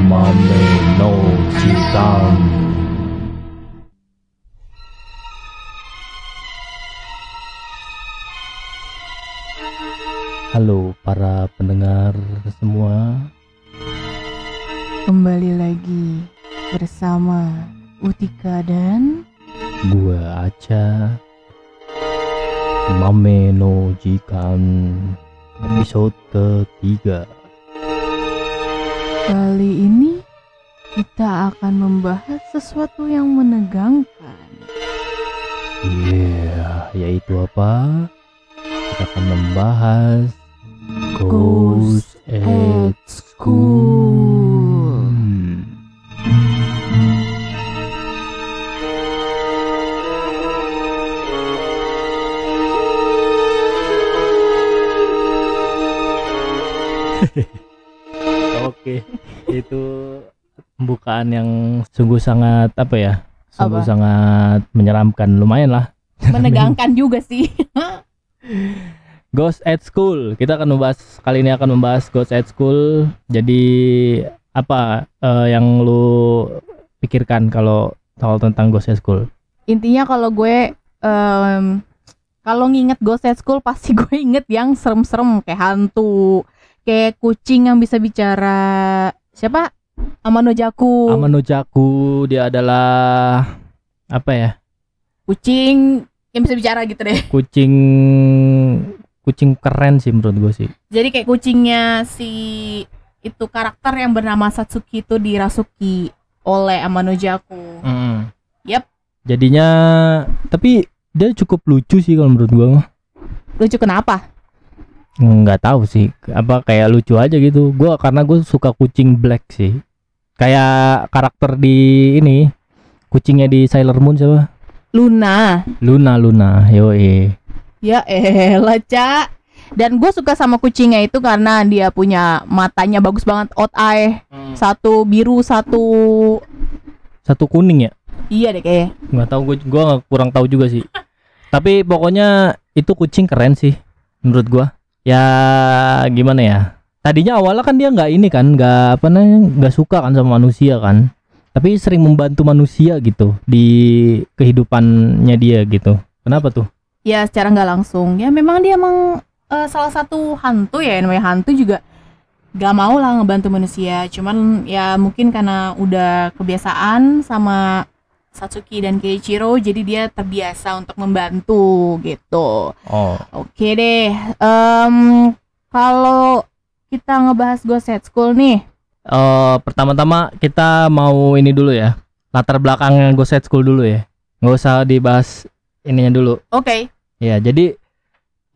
Mame no. Halo para pendengar semua. Kembali lagi bersama Utika dan Gua Aca. Mame no Jikang. Episode ketiga. Kali ini kita akan membahas sesuatu yang menegangkan. Iya, yaitu apa? Kita akan membahas Ghost at School. School. Oke, itu pembukaan yang sungguh sangat apa ya? Sungguh Apa? sangat menyeramkan, lumayan lah. Menegangkan juga sih. Ghost at School. Kita akan membahas kali ini akan membahas Ghost at School. Jadi apa eh, yang lu pikirkan kalau soal tentang Ghost at School? Intinya kalau gue em, kalau nginget Ghost at School pasti gue inget yang serem-serem kayak hantu, kayak kucing yang bisa bicara. Siapa? Amano Jaku. Amano Jaku dia adalah apa ya? Kucing yang bisa bicara gitu deh. Kucing kucing keren sih menurut gue sih. Jadi kayak kucingnya si itu karakter yang bernama Satsuki itu dirasuki oleh Amano Jaku. Yap. Jadinya tapi dia cukup lucu sih kalau menurut gue mah. Lucu kenapa? Nggak tahu sih apa kayak lucu aja gitu. Gua karena gue suka kucing black sih. Kayak karakter di ini kucingnya di Sailor Moon siapa? Luna. Luna Luna. Yoi. Ya elah, Cak. Dan gue suka sama kucingnya itu karena dia punya matanya bagus banget, out eye. Satu biru, satu satu kuning ya? Iya deh kayaknya. nggak tahu gue nggak- kurang tahu juga sih. Tapi pokoknya itu kucing keren sih menurut gua ya gimana ya tadinya awalnya kan dia nggak ini kan nggak apa namanya nggak suka kan sama manusia kan tapi sering membantu manusia gitu di kehidupannya dia gitu kenapa tuh Ya secara nggak langsung. Ya memang dia emang eh, salah satu hantu ya, namanya hantu juga gak mau lah ngebantu manusia. Cuman ya mungkin karena udah kebiasaan sama Satsuki dan Keiichiro, jadi dia terbiasa untuk membantu gitu. oh. Oke deh, em, kalau kita ngebahas Ghost at School nih, Eh, pertama-tama kita mau ini dulu ya latar belakang Ghost at School dulu ya. Nggak usah dibahas ininya dulu. Oke, Ya, jadi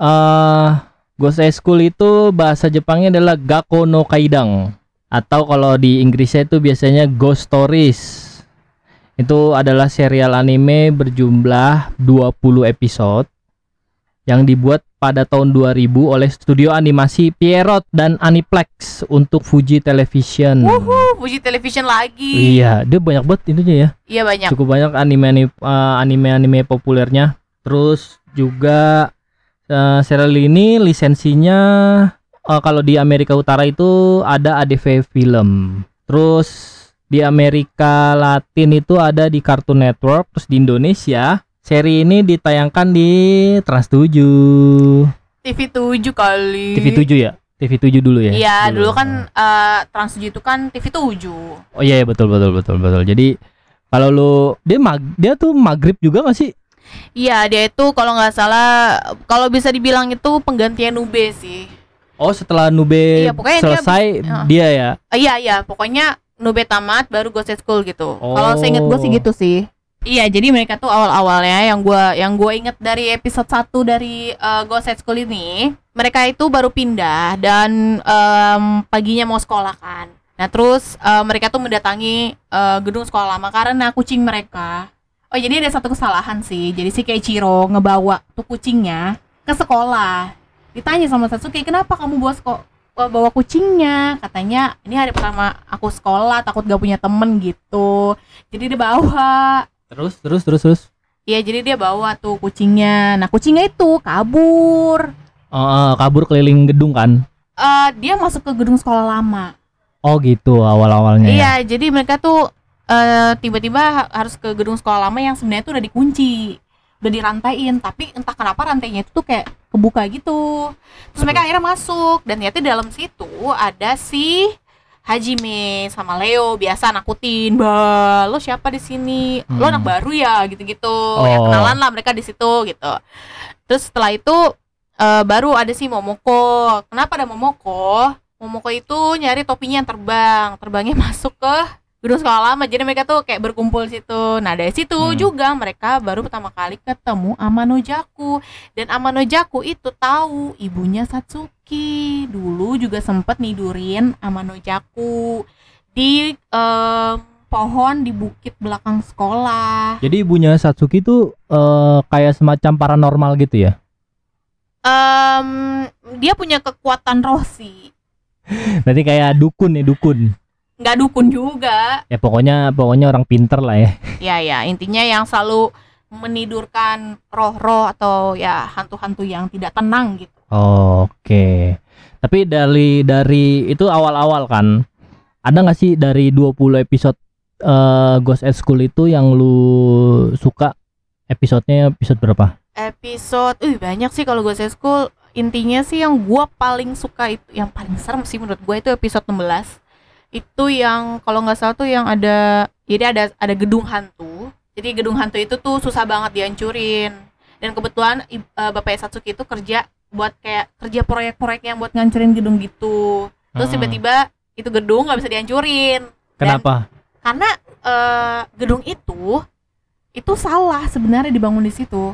eh Ghost at School itu bahasa Jepangnya adalah Gakko no Kaidang. Atau kalau di Inggrisnya itu biasanya Ghost Stories. Itu adalah serial anime berjumlah 20 episode yang dibuat pada tahun 2000 oleh studio animasi Pierrot dan Aniplex untuk Fuji Television. Wuhu, Fuji Television lagi. Iya, dia banyak banget itunya ya Iya banyak. cukup banyak anime anime anime anime populernya terus juga eh, serial ini lisensinya eh, kalau di Amerika Utara itu ada ADV film terus di Amerika Latin itu ada di Cartoon Network terus di Indonesia seri ini ditayangkan di Trans 7 TV 7 kali. TV 7 ya TV 7 dulu ya Iya, dulu kan eh, Trans 7 itu kan TV 7. oh iya iya, betul betul betul betul jadi kalau lu dia mag dia tuh maghrib juga gak sih Iya, dia itu kalau nggak salah kalau bisa dibilang itu penggantian Nube sih. Oh setelah Nube Iya, pokoknya dia selesai habis- dia, ya. Eh, iya, iya, pokoknya Nube tamat baru Ghost School gitu. Oh. Kalau saya inget gue sih gitu sih. Iya, jadi mereka tuh awal-awalnya yang gua yang gue inget dari episode 1 dari eh, Ghost School ini, mereka itu baru pindah dan em, paginya mau sekolah kan. Nah, terus eh, mereka tuh mendatangi eh, gedung sekolah lama karena kucing mereka. Oh, jadi ada satu kesalahan sih. Jadi si Keiichiro ngebawa tuh kucingnya ke sekolah. Ditanya sama Satsuki, "Kenapa kamu bawa bawa kucingnya?" Katanya, "Ini hari pertama aku sekolah, takut gak punya temen gitu." Jadi dia bawa. Terus terus terus terus. Iya, jadi dia bawa tuh kucingnya. Nah, kucingnya itu kabur. Oh, kabur keliling gedung kan. Eh, dia masuk ke gedung sekolah lama. Oh gitu awal-awalnya. ya? Iya, jadi mereka tuh eh, tiba-tiba ha- harus ke gedung sekolah lama yang sebenarnya tuh udah dikunci, udah dirantaiin, tapi entah kenapa rantainya itu tuh kayak kebuka gitu. Terus mereka akhirnya masuk dan ternyata di dalam situ ada si Hajime sama Leo biasa nakutin, "Bah, lo siapa di sini? Lo Hmm. anak baru ya?" gitu-gitu. Ya Oh. kenalan lah mereka di situ gitu. Terus setelah itu eh, baru ada si Momoko. Kenapa ada Momoko? Momoko itu nyari topinya yang terbang, terbangnya masuk ke gedung sekolah lama. Jadi mereka tuh kayak berkumpul situ. Nah dari situ Hmm. juga mereka baru pertama kali ketemu Amano Jaku. Dan Amano Jaku itu tahu ibunya Satsuki. Dulu juga sempet nidurin Amano Jaku di em, pohon di bukit belakang sekolah. Jadi ibunya Satsuki tuh eh, kayak semacam paranormal gitu ya. Em, dia punya kekuatan roh sih. Berarti kayak dukun ya dukun. Nggak dukun juga. Ya pokoknya pokoknya orang pinter lah ya. Ya ya, intinya yang selalu menidurkan roh-roh atau ya hantu-hantu yang tidak tenang gitu. Oke. Tapi dari dari itu awal-awal kan. Ada nggak sih dari 20 episode eh, Ghost at School itu yang lu suka episodenya episode berapa? Episode, uh banyak sih kalau gue school. Intinya sih yang gua paling suka itu, yang paling serem sih menurut gue itu episode 16. Itu yang kalau nggak salah tuh yang ada, jadi ada ada gedung hantu. Jadi gedung hantu itu tuh susah banget dihancurin. Dan kebetulan eh, Bapak Satsuki itu kerja buat kayak kerja proyek-proyek yang buat ngancurin gedung gitu. Terus Hmm. tiba-tiba itu gedung nggak bisa dihancurin. Kenapa? karena eh, gedung itu itu salah sebenarnya dibangun di situ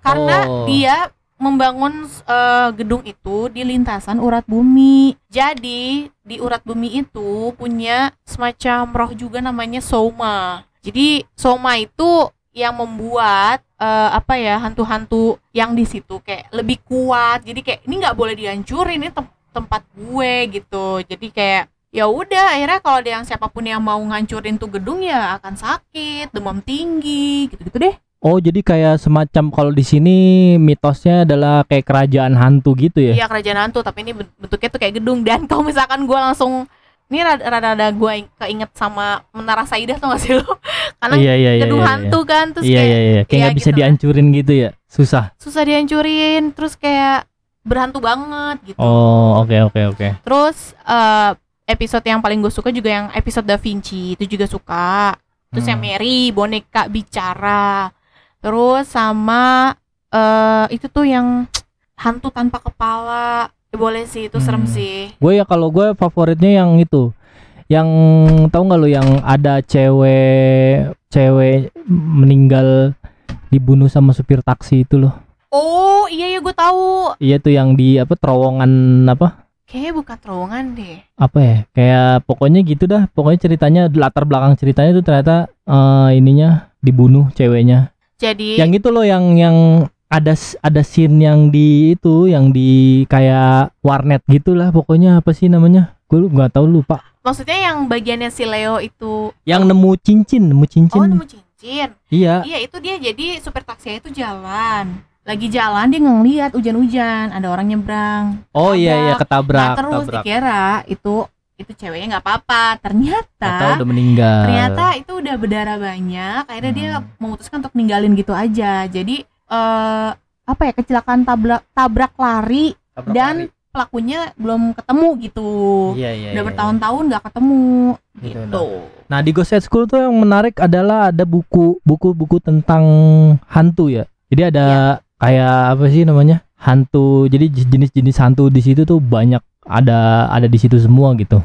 karena Oh. dia membangun eh, gedung itu di lintasan urat bumi jadi di urat bumi itu punya semacam roh juga namanya soma. Jadi soma itu yang membuat eh, apa ya hantu-hantu yang di situ kayak lebih kuat. Jadi kayak ini nggak boleh dihancurin ini tem- tempat gue gitu. Jadi kayak ya udah akhirnya kalau ada yang siapa pun yang mau ngancurin tuh gedung ya akan sakit demam tinggi gitu gitu deh Oh, jadi kayak semacam kalau di sini mitosnya adalah kayak kerajaan hantu gitu ya. iya kerajaan hantu tapi ini ben- bentuknya tuh kayak gedung dan kalau misalkan gue langsung ini rada- rada-rada gue keinget sama menara Saidah tuh gak sih lo karena Iya iya iya. gedung iya, iya. hantu kan terus Iya kayak iya iya. Kayak iya nggak bisa gitu lah. dihancurin gitu ya. Susah. susah dihancurin terus kayak berhantu banget gitu Oh, oke oke oke. terus eh, episode yang paling gue suka juga yang episode Da Vinci itu juga suka terus yang Hmm. Mary boneka bicara terus sama eh itu tuh yang hantu tanpa kepala Eh, boleh sih itu serem Hmm. sih Gue ya kalau gue favoritnya yang itu. Yang tahu nggak lu yang ada cewek cewek meninggal dibunuh sama supir taksi itu loh. oh iya iya gue tahu Iya tuh yang di apa terowongan apa? kayaknya bukan terowongan deh Apa ya? Kayak pokoknya gitu dah. Pokoknya ceritanya latar belakang ceritanya tuh ternyata eh, ininya dibunuh ceweknya. Jadi Yang itu loh yang yang ada ada scene yang di itu yang di kayak warnet gitulah pokoknya apa sih namanya? Gue nggak tahu lupa. maksudnya yang bagiannya si Leo itu Yang nemu cincin, nemu cincin. oh nemu cincin Iya. Iya itu dia jadi supir taksi itu jalan lagi jalan dia ngeliat hujan-hujan ada orang nyebrang Oh iya iya Nah ketabrak. terus ketabrak. dikira itu itu ceweknya nggak apa-apa ternyata Atau udah meninggal. ternyata itu udah berdarah banyak akhirnya dia Hmm. memutuskan untuk ninggalin gitu aja jadi eh apa ya kecelakaan tabrak tabrak lari Tabrak dan lari. pelakunya belum ketemu gitu Iya iya. udah iya, bertahun-tahun nggak ketemu Gitu, gitu, Nah di Ghost School tuh yang menarik adalah ada buku buku-buku tentang hantu ya. Jadi ada kayak apa sih namanya hantu. Jadi jenis-jenis hantu di situ tuh banyak ada ada di situ semua gitu.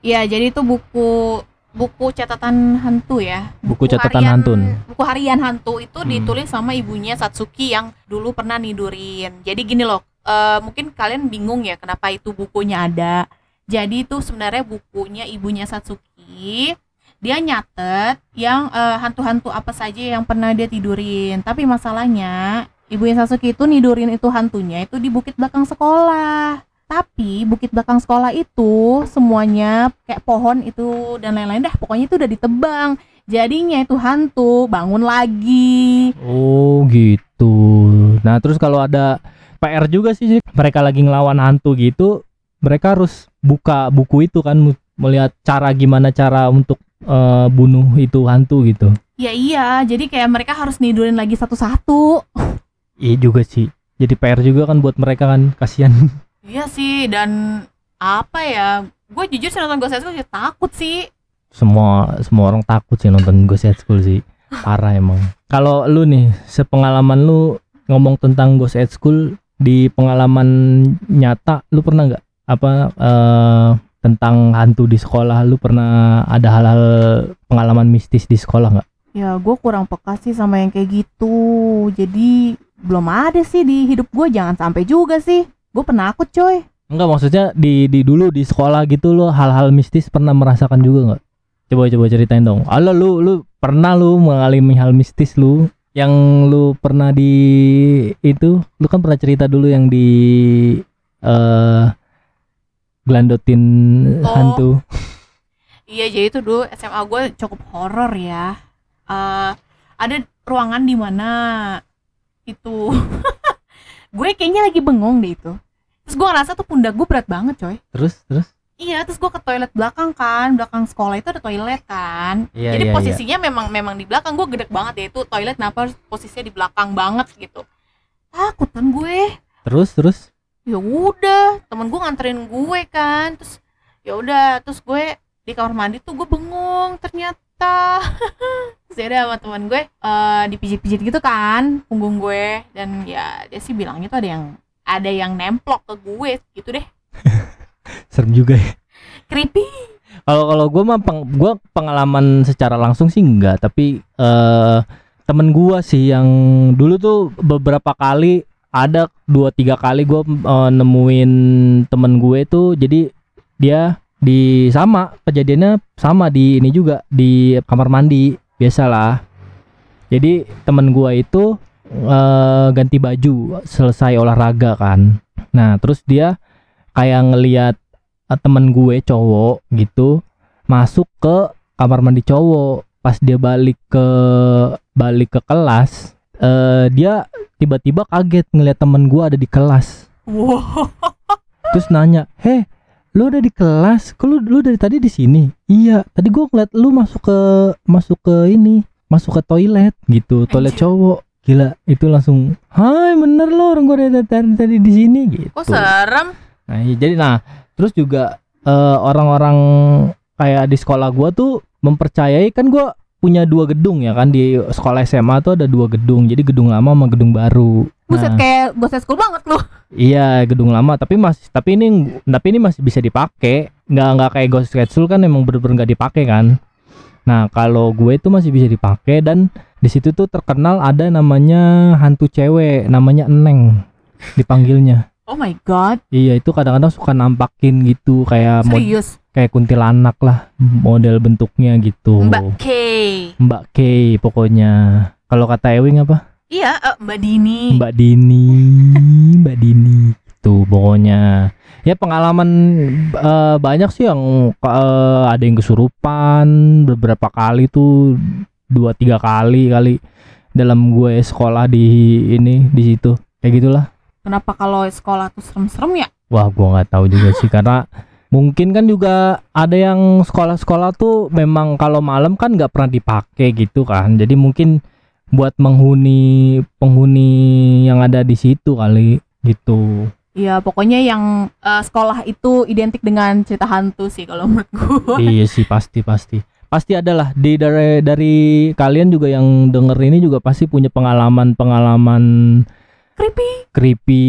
Iya, jadi itu buku buku catatan hantu ya. Buku catatan harian- hantu. Buku harian hantu itu Hmm. ditulis sama ibunya Satsuki yang dulu pernah nidurin. Jadi gini loh, eh, mungkin kalian bingung ya kenapa itu bukunya ada. Jadi itu sebenarnya bukunya ibunya Satsuki. Dia nyatet yang eh, hantu-hantu apa saja yang pernah dia tidurin. Tapi masalahnya ibunya Satsuki itu nidurin itu hantunya itu di bukit belakang sekolah. Tapi bukit belakang sekolah itu semuanya kayak pohon itu dan lain-lain dah pokoknya itu udah ditebang. Jadinya itu hantu bangun lagi. Oh gitu. Nah terus kalau ada PR juga sih mereka lagi ngelawan hantu gitu, mereka harus buka buku itu kan melihat cara gimana cara untuk uh, bunuh itu hantu gitu ya iya jadi kayak mereka harus nidurin lagi satu-satu iya juga sih jadi PR juga kan buat mereka kan kasihan iya sih dan apa ya gue jujur sih nonton Ghost School ya takut sih. Semua semua orang takut sih nonton Ghost School sih. Parah emang. Kalau lu nih sepengalaman lu ngomong tentang Ghost School di pengalaman nyata lu pernah nggak? Apa uh, tentang hantu di sekolah lu pernah ada hal-hal pengalaman mistis di sekolah nggak? Ya gue kurang peka sih sama yang kayak gitu. Jadi belum ada sih di hidup gue jangan sampai juga sih gue penakut coy Enggak maksudnya di di dulu di sekolah gitu lo hal-hal mistis pernah merasakan juga nggak? Coba coba ceritain dong. Halo lu lu pernah lu mengalami hal mistis lu yang lu pernah di itu lu kan pernah cerita dulu yang di uh, gelandotin oh. hantu. Iya jadi itu dulu SMA gue cukup horor ya. Uh, ada ruangan di mana itu gue kayaknya lagi bengong deh itu. Terus gue ngerasa tuh pundak gue berat banget coy. Terus terus? Iya, terus gue ke toilet belakang kan, belakang sekolah itu ada toilet kan. Iya, Jadi iya, iya. posisinya iya. memang memang di belakang, gue gede banget ya itu toilet, kenapa posisinya di belakang banget gitu. Takut kan gue. Terus terus? ya udah temen gue nganterin gue kan terus ya udah terus gue di kamar mandi tuh gue bengong ternyata terus ya sama teman gue uh, dipijit-pijit gitu kan punggung gue dan ya dia sih bilangnya tuh ada yang ada yang nemplok ke gue gitu deh. Serem juga ya. Creepy. Kalau kalau gue mah peng, gue pengalaman secara langsung sih enggak tapi uh, temen gue sih yang dulu tuh beberapa kali ada dua tiga kali gue uh, nemuin temen gue tuh jadi dia di sama kejadiannya sama di ini juga di kamar mandi biasalah jadi temen gue itu uh, ganti baju selesai olahraga kan. Nah terus dia kayak ngeliat uh, temen gue cowok gitu masuk ke kamar mandi cowok. Pas dia balik ke balik ke kelas uh, dia tiba-tiba kaget ngeliat temen gue ada di kelas. Wow. terus nanya heh lu udah di kelas? Kok lu, lu dari tadi di sini? Iya tadi gue ngeliat lu masuk ke masuk ke ini masuk ke toilet gitu. Toilet cowok gila itu langsung hai bener lo orang gue dari tadi, tadi di sini gitu. Kok serem. Nah ya, jadi nah terus juga uh, orang-orang kayak di sekolah gue tuh mempercayai kan gue punya dua gedung ya kan di sekolah SMA tuh ada dua gedung jadi gedung lama sama gedung baru. Buset nah, kayak ghost school banget loh. Iya gedung lama tapi masih tapi ini tapi ini masih bisa dipakai. Nggak nggak kayak ghost school kan emang bener-bener nggak dipakai kan. Nah kalau gue itu masih bisa dipakai dan di situ tuh terkenal ada namanya hantu cewek namanya Eneng dipanggilnya Oh my god. Iya itu kadang-kadang suka nampakin gitu kayak Serius? kayak kuntilanak lah model bentuknya gitu. Mbak K. Mbak K pokoknya. Kalau kata Ewing apa? Iya, uh, Mbak Dini. Mbak Dini, Mbak Dini. Tuh pokoknya. Ya pengalaman uh, banyak sih yang uh, ada yang kesurupan beberapa kali tuh dua tiga kali kali dalam gue sekolah di ini di situ kayak gitulah Kenapa kalau sekolah tuh serem-serem ya? Wah, gua nggak tahu juga sih karena mungkin kan juga ada yang sekolah-sekolah tuh memang kalau malam kan nggak pernah dipakai gitu kan. Jadi mungkin buat menghuni penghuni yang ada di situ kali gitu. Iya, pokoknya yang uh, sekolah itu identik dengan cerita hantu sih kalau menurut gue. Iya sih, pasti pasti. Pasti adalah di dari dari kalian juga yang denger ini juga pasti punya pengalaman-pengalaman creepy. creepy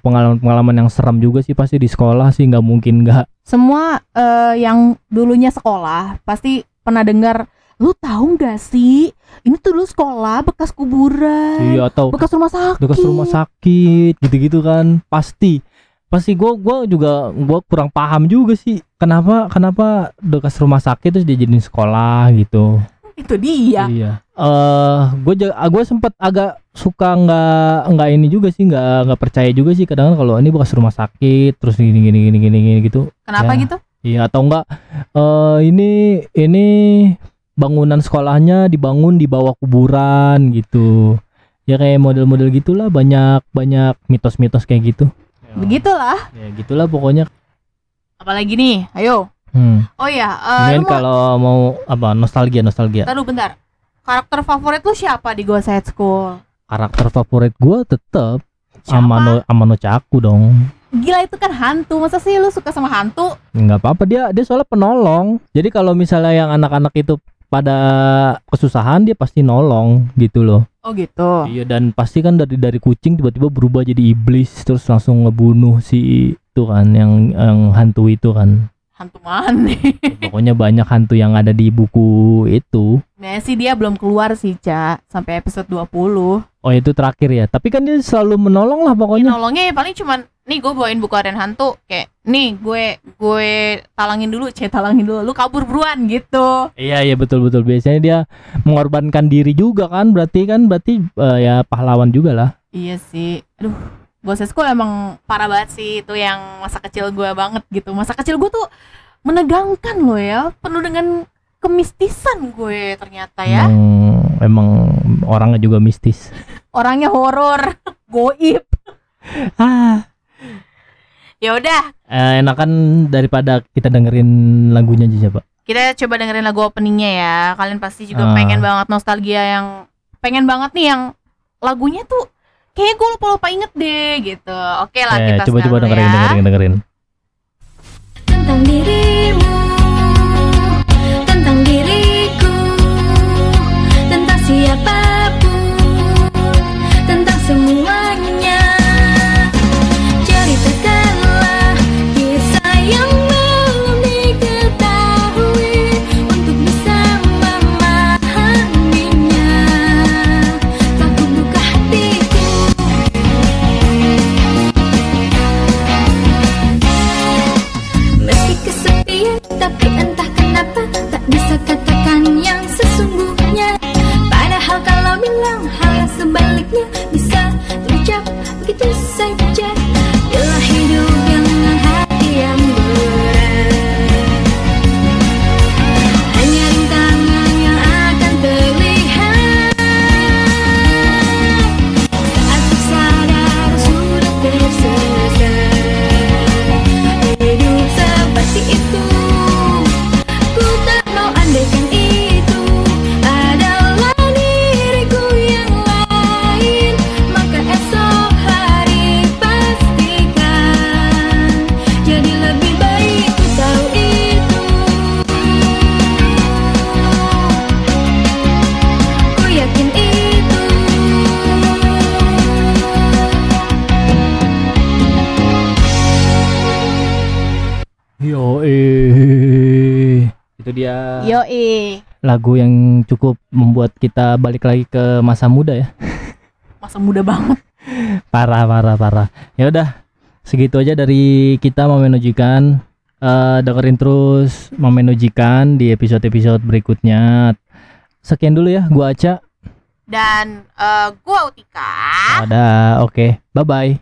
pengalaman-pengalaman yang seram juga sih pasti di sekolah sih nggak mungkin nggak. Semua uh, yang dulunya sekolah pasti pernah dengar lu tahu nggak sih? Ini tuh dulu sekolah bekas kuburan iya atau bekas rumah sakit bekas rumah sakit gitu-gitu kan. Pasti pasti gue gua juga gue kurang paham juga sih kenapa kenapa bekas rumah sakit terus dijadiin sekolah gitu. Itu dia. Iya. Eh uh, gue gue sempet agak suka nggak nggak ini juga sih nggak nggak percaya juga sih kadang, -kadang kalau ini bekas rumah sakit terus gini gini gini gini gini gitu. Kenapa ya, gitu? Iya atau enggak uh, ini ini bangunan sekolahnya dibangun di bawah kuburan gitu. Ya kayak model-model gitulah banyak banyak mitos-mitos kayak gitu begitulah ya gitulah pokoknya apalagi nih ayo Hmm. Oh iya, Ini uh, mau kalau mau apa nostalgia nostalgia. Ntar dulu bentar. Karakter favorit lu siapa di Ghost High School? Karakter favorit gua tetap? Amano Amano Chaku dong. Gila itu kan hantu. Masa sih lu suka sama hantu? nggak apa-apa dia dia soalnya penolong jadi kalau misalnya yang anak-anak itu pada kesusahan dia pasti nolong gitu loh Oh gitu. iya dan pasti kan dari dari kucing tiba-tiba berubah jadi iblis terus langsung ngebunuh si itu kan yang yang hantu itu kan Hantu mana? pokoknya banyak hantu yang ada di buku itu Nah sih dia belum keluar sih, Ca. Sampai episode 20. oh itu terakhir ya tapi kan dia selalu menolong lah pokoknya Nolongnya ya paling cuman nih gue bawain buku harian hantu kayak nih gue gue talangin dulu, c talangin dulu, lu kabur buruan gitu. iya iya betul betul biasanya dia mengorbankan diri juga kan berarti kan berarti eh, ya pahlawan juga lah Iya sih. Aduh, School emang parah banget sih itu yang masa kecil gue banget gitu. Masa kecil gue tuh menegangkan loh ya, penuh dengan kemistisan gue ternyata ya. Emang, emang orangnya juga mistis. Orangnya horor, goib. Ah, Ya udah, eh, enakan daripada kita dengerin lagunya aja Pak. kita coba dengerin lagu openingnya ya. Kalian pasti juga Ah. pengen banget nostalgia yang pengen banget nih yang lagunya tuh kayak gue lupa lupa inget deh gitu. Oke lah Eh, kita coba coba sekarang dengerin ya. dengerin dengerin. tentang dirimu, Yoi, lagu yang cukup membuat kita balik lagi ke masa muda ya. masa muda banget. Parah parah parah. Ya udah segitu aja dari kita memenujikan eh dengerin terus memenujikan di episode-episode berikutnya. Sekian dulu ya, gua Aca. Dan eh, gua Utika. Ada, oke. Bye bye.